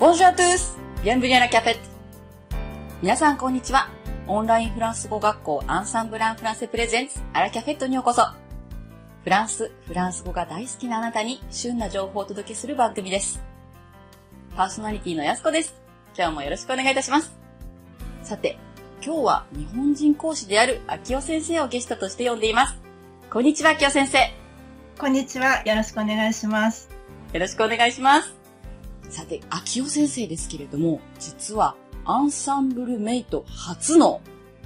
Bonjour à tous! Bienvenue à la cafette! 皆さんこんにちは。オンラインフランス語学校アンサンブランフランセプレゼンツアラキャフェットにようこそ。フランス、フランス語が大好きなあなたに旬な情報をお届けする番組です。パーソナリティのやすこです。今日もよろしくお願いいたします。さて、今日は日本人講師である秋代先生をゲストとして呼んでいます。こんにちは、秋代先生。こんにちは。よろしくお願いします。よろしくお願いします。さて、秋代先生ですけれども、実はアンサンブルメイト初の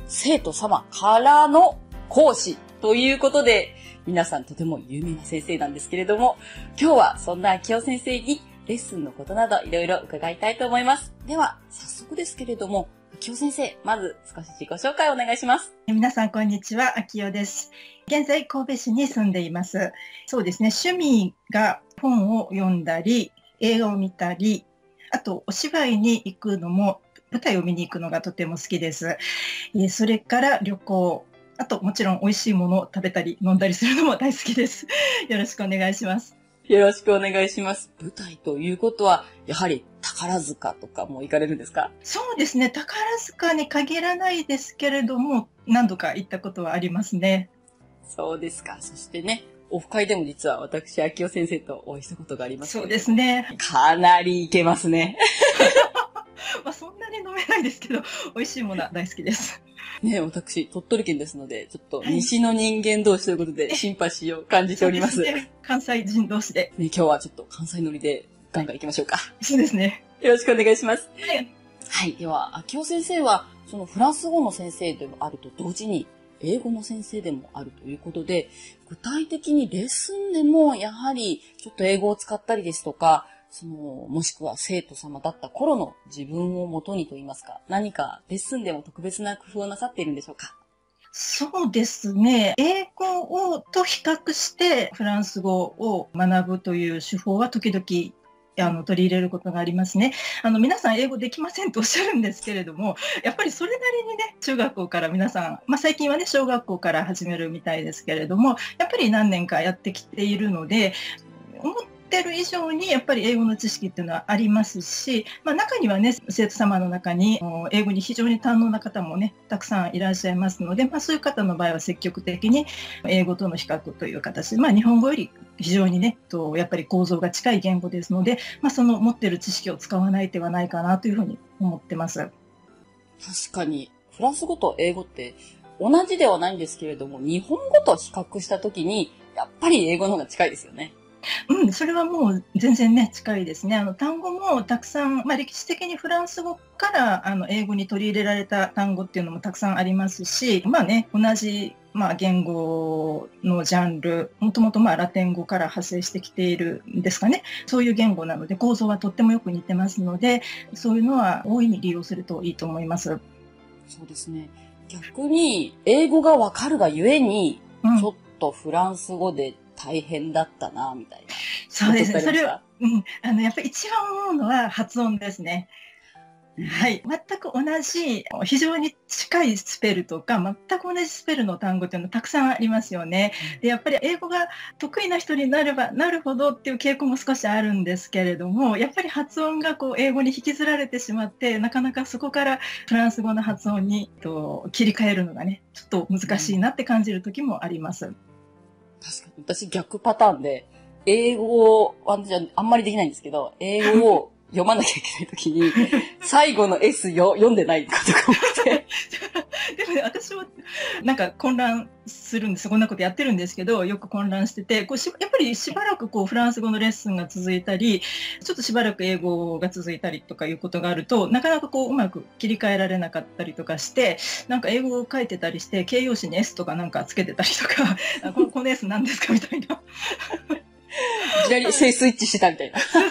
生徒様からの講師ということで、皆さんとても有名な先生なんですけれども、今日はそんな秋代先生にレッスンのことなどいろいろ伺いたいと思います。では、早速ですけれども、秋代先生、まず少し自己紹介をお願いします。皆さん、こんにちは。秋代です。現在、神戸市に住んでいます。そうですね、趣味が本を読んだり、映画を見たり、あと、お芝居に行くのも、舞台を見に行くのがとても好きです。それから旅行、あと、もちろん美味しいものを食べたり飲んだりするのも大好きです。よろしくお願いします。よろしくお願いします。舞台ということは、やはり宝塚とかも行かれるんですか？そうですね。宝塚に限らないですけれども、何度か行ったことはありますね。そうですか。そしてね、オフ会でも実は私、秋代先生とお会いしたことがあります。そうですね。かなりいけますね。まあそんなに飲めないですけど、美味しいものは大好きです。ね私、鳥取県ですので、ちょっと西の人間同士ということで、シンパシーを感じております。ね、関西人同士で。ね、今日はちょっと関西乗りでガンガン行きましょうか。そうですね。よろしくお願いします。はい。はい。では、秋尾先生は、そのフランス語の先生であると同時に、英語の先生でもあるということで、具体的にレッスンでもやはりちょっと英語を使ったりですとか、その、もしくは生徒様だった頃の自分をもとにと言いますか、何かレッスンでも特別な工夫をなさっているんでしょうか？そうですね。英語をと比較してフランス語を学ぶという手法は時々あの取り入れることがありますね。あの皆さん英語できませんとおっしゃるんですけれども、やっぱりそれなりにね、中学校から皆さん、まあ、最近はね、小学校から始めるみたいですけれども、やっぱり何年かやってきているので、思ってる以上にやっぱり英語の知識っていうのはありますし、まあ、中にはね生徒様の中に英語に非常に堪能な方もねたくさんいらっしゃいますので、まあ、そういう方の場合は積極的に英語との比較という形で、まあ、日本語より非常にねとやっぱり構造が近い言語ですので、まあ、その持ってる知識を使わない手はないかなというふうに思ってます。確かにフランス語と英語って同じではないんですけれども日本語と比較したときにやっぱり英語の方が近いですよね。うん、それはもう全然ね、近いですね。あの単語もたくさん、まあ、歴史的にフランス語からあの英語に取り入れられた単語っていうのもたくさんありますし、まあね、同じまあ、言語のジャンル、もともとまあラテン語から派生してきているんですかね。そういう言語なので、構造はとってもよく似てますので、そういうのは大いに利用するといいと思います。そうですね。逆に、英語がわかるがゆえに、ちょっとフランス語で大変だったな、みたいな。そうですね。それは、うん。あの、やっぱり一番思うのは発音ですね。はい。全く同じ、非常に近いスペルとか、全く同じスペルの単語っていうのたくさんありますよね。で、やっぱり英語が得意な人になればなるほどっていう傾向も少しあるんですけれども、やっぱり発音がこう英語に引きずられてしまって、なかなかそこからフランス語の発音にと切り替えるのがね、ちょっと難しいなって感じる時もあります。確かに。私逆パターンで、英語を、ああんまりできないんですけど、英語を読まなきゃいけないときに、最後の S よ読んでないとか思って。でもね、私はなんか混乱するんです。こんなことやってるんですけど、よく混乱してて、こうしやっぱりしばらくこうフランス語のレッスンが続いたり、ちょっとしばらく英語が続いたりとかいうことがあると、なかなかこううまく切り替えられなかったりとかして、なんか英語を書いてたりして、形容詞に S とかなんかつけてたりとか、このこの S 何ですかみたいな。いきなり性スイッチしてたみたいな。そう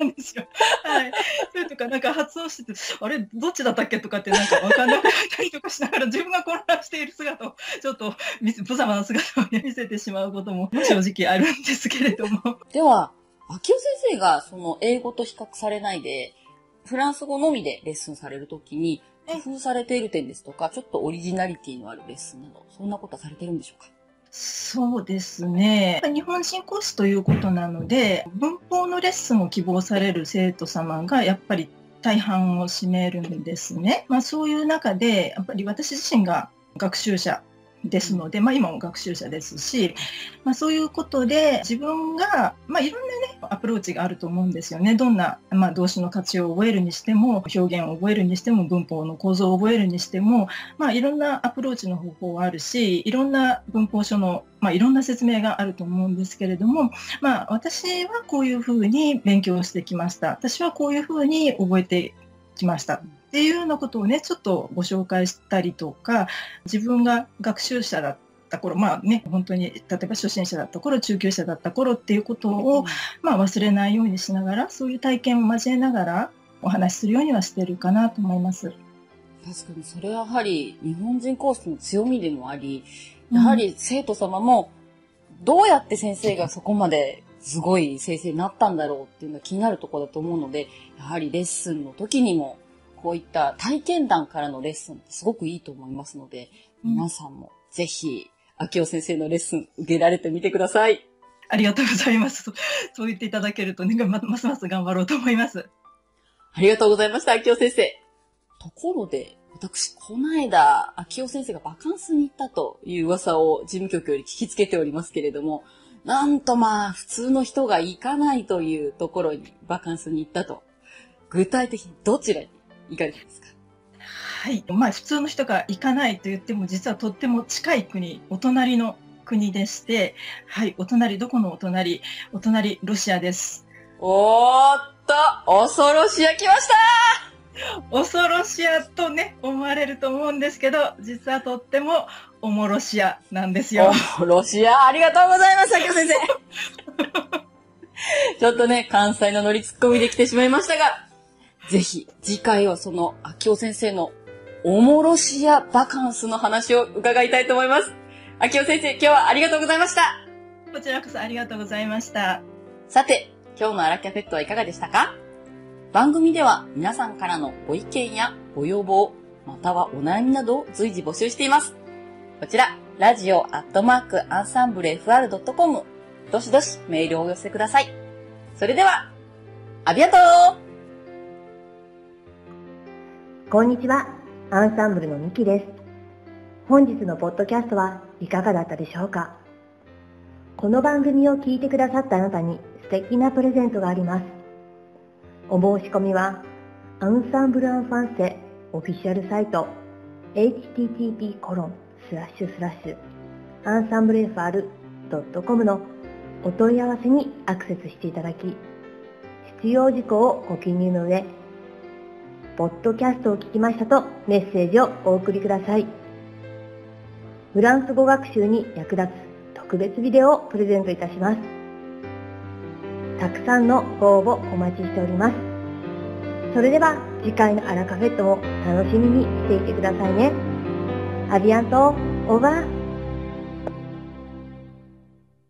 なんですよ。はい。それとか、なんか発音してて、あれ、どっちだったっけとかってなんかわかんなくなったりとかしながら、自分が混乱している姿を、ちょっと、ぶざまな姿を、見せてしまうことも正直あるんですけれども。では、秋代先生が、その、英語と比較されないで、フランス語のみでレッスンされるときに、工夫されている点ですとか、ちょっとオリジナリティのあるレッスンなど、そんなことはされてるんでしょうか？そうですね。日本人コースということなので、文法のレッスンを希望される生徒様がやっぱり大半を占めるんですね。まあ、そういう中で、やっぱり私自身が学習者ですので、まあ、今も学習者ですし、まあ、そういうことで自分が、まあ、いろんな、ね、アプローチがあると思うんですよね。どんな、まあ、動詞の価値を覚えるにしても表現を覚えるにしても文法の構造を覚えるにしても、まあ、いろんなアプローチの方法はあるしいろんな文法書の、まあ、いろんな説明があると思うんですけれども、まあ、私はこういうふうに勉強してきました。私はこういうふうに覚えてきました。っていうようなことをね、ちょっとご紹介したりとか、自分が学習者だった頃、まあね、本当に、例えば初心者だった頃、中級者だった頃っていうことを、まあ忘れないようにしながら、そういう体験を交えながらお話しするようにはしてるかなと思います。確かに、それはやはり日本人コースの強みでもあり、やはり生徒様も、どうやって先生がそこまですごい先生になったんだろうっていうのが気になるところだと思うので、やはりレッスンの時にもこういった体験談からのレッスンってすごくいいと思いますので、皆さんもぜひ、秋尾先生のレッスン受けられてみてください。ありがとうございます。そう言っていただけるとね、ますます頑張ろうと思います。ありがとうございました、秋尾先生。ところで、私、この間、秋尾先生がバカンスに行ったという噂を事務局より聞きつけておりますけれども、なんとまあ、普通の人が行かないというところにバカンスに行ったと。具体的にどちらに？行かれたんですか？はい。まあ、普通の人が行かないと言っても、実はとっても近い国、お隣の国でして、はい、お隣、どこのお隣？お隣、ロシアです。おーっと、恐ろしや来ました恐ろしやとね、思われると思うんですけど、実はとってもおもろしやなんですよ。おロシア、ありがとうございます、崎先生。ちょっとね、関西のノリツッコミできてしまいましたが、ぜひ、次回はその、秋尾先生のおもろしやバカンスの話を伺いたいと思います。秋尾先生、今日はありがとうございました。こちらこそありがとうございました。さて、今日のアラキャフェットはいかがでしたか？番組では皆さんからのご意見やご要望、またはお悩みなどを随時募集しています。こちら、ラジオアットマークアンサンブル FR.com、どしどしメールをお寄せください。それでは、ありがとうこんにちは、アンサンブルのミキです。本日のポッドキャストはいかがだったでしょうか？この番組を聞いてくださったあなたに素敵なプレゼントがあります。お申し込みは、アンサンブルアンファンセオフィシャルサイト http コロンスラッシュスラッシュアンサンブル FR.com のお問い合わせにアクセスしていただき、必要事項をご記入の上、ポッドキャストを聞きましたとメッセージをお送りください。フランス語学習に役立つ特別ビデオをプレゼントいたします。たくさんのご応募お待ちしております。それでは次回のアラカフェットも楽しみにしていてくださいね。アビアント、オーバー。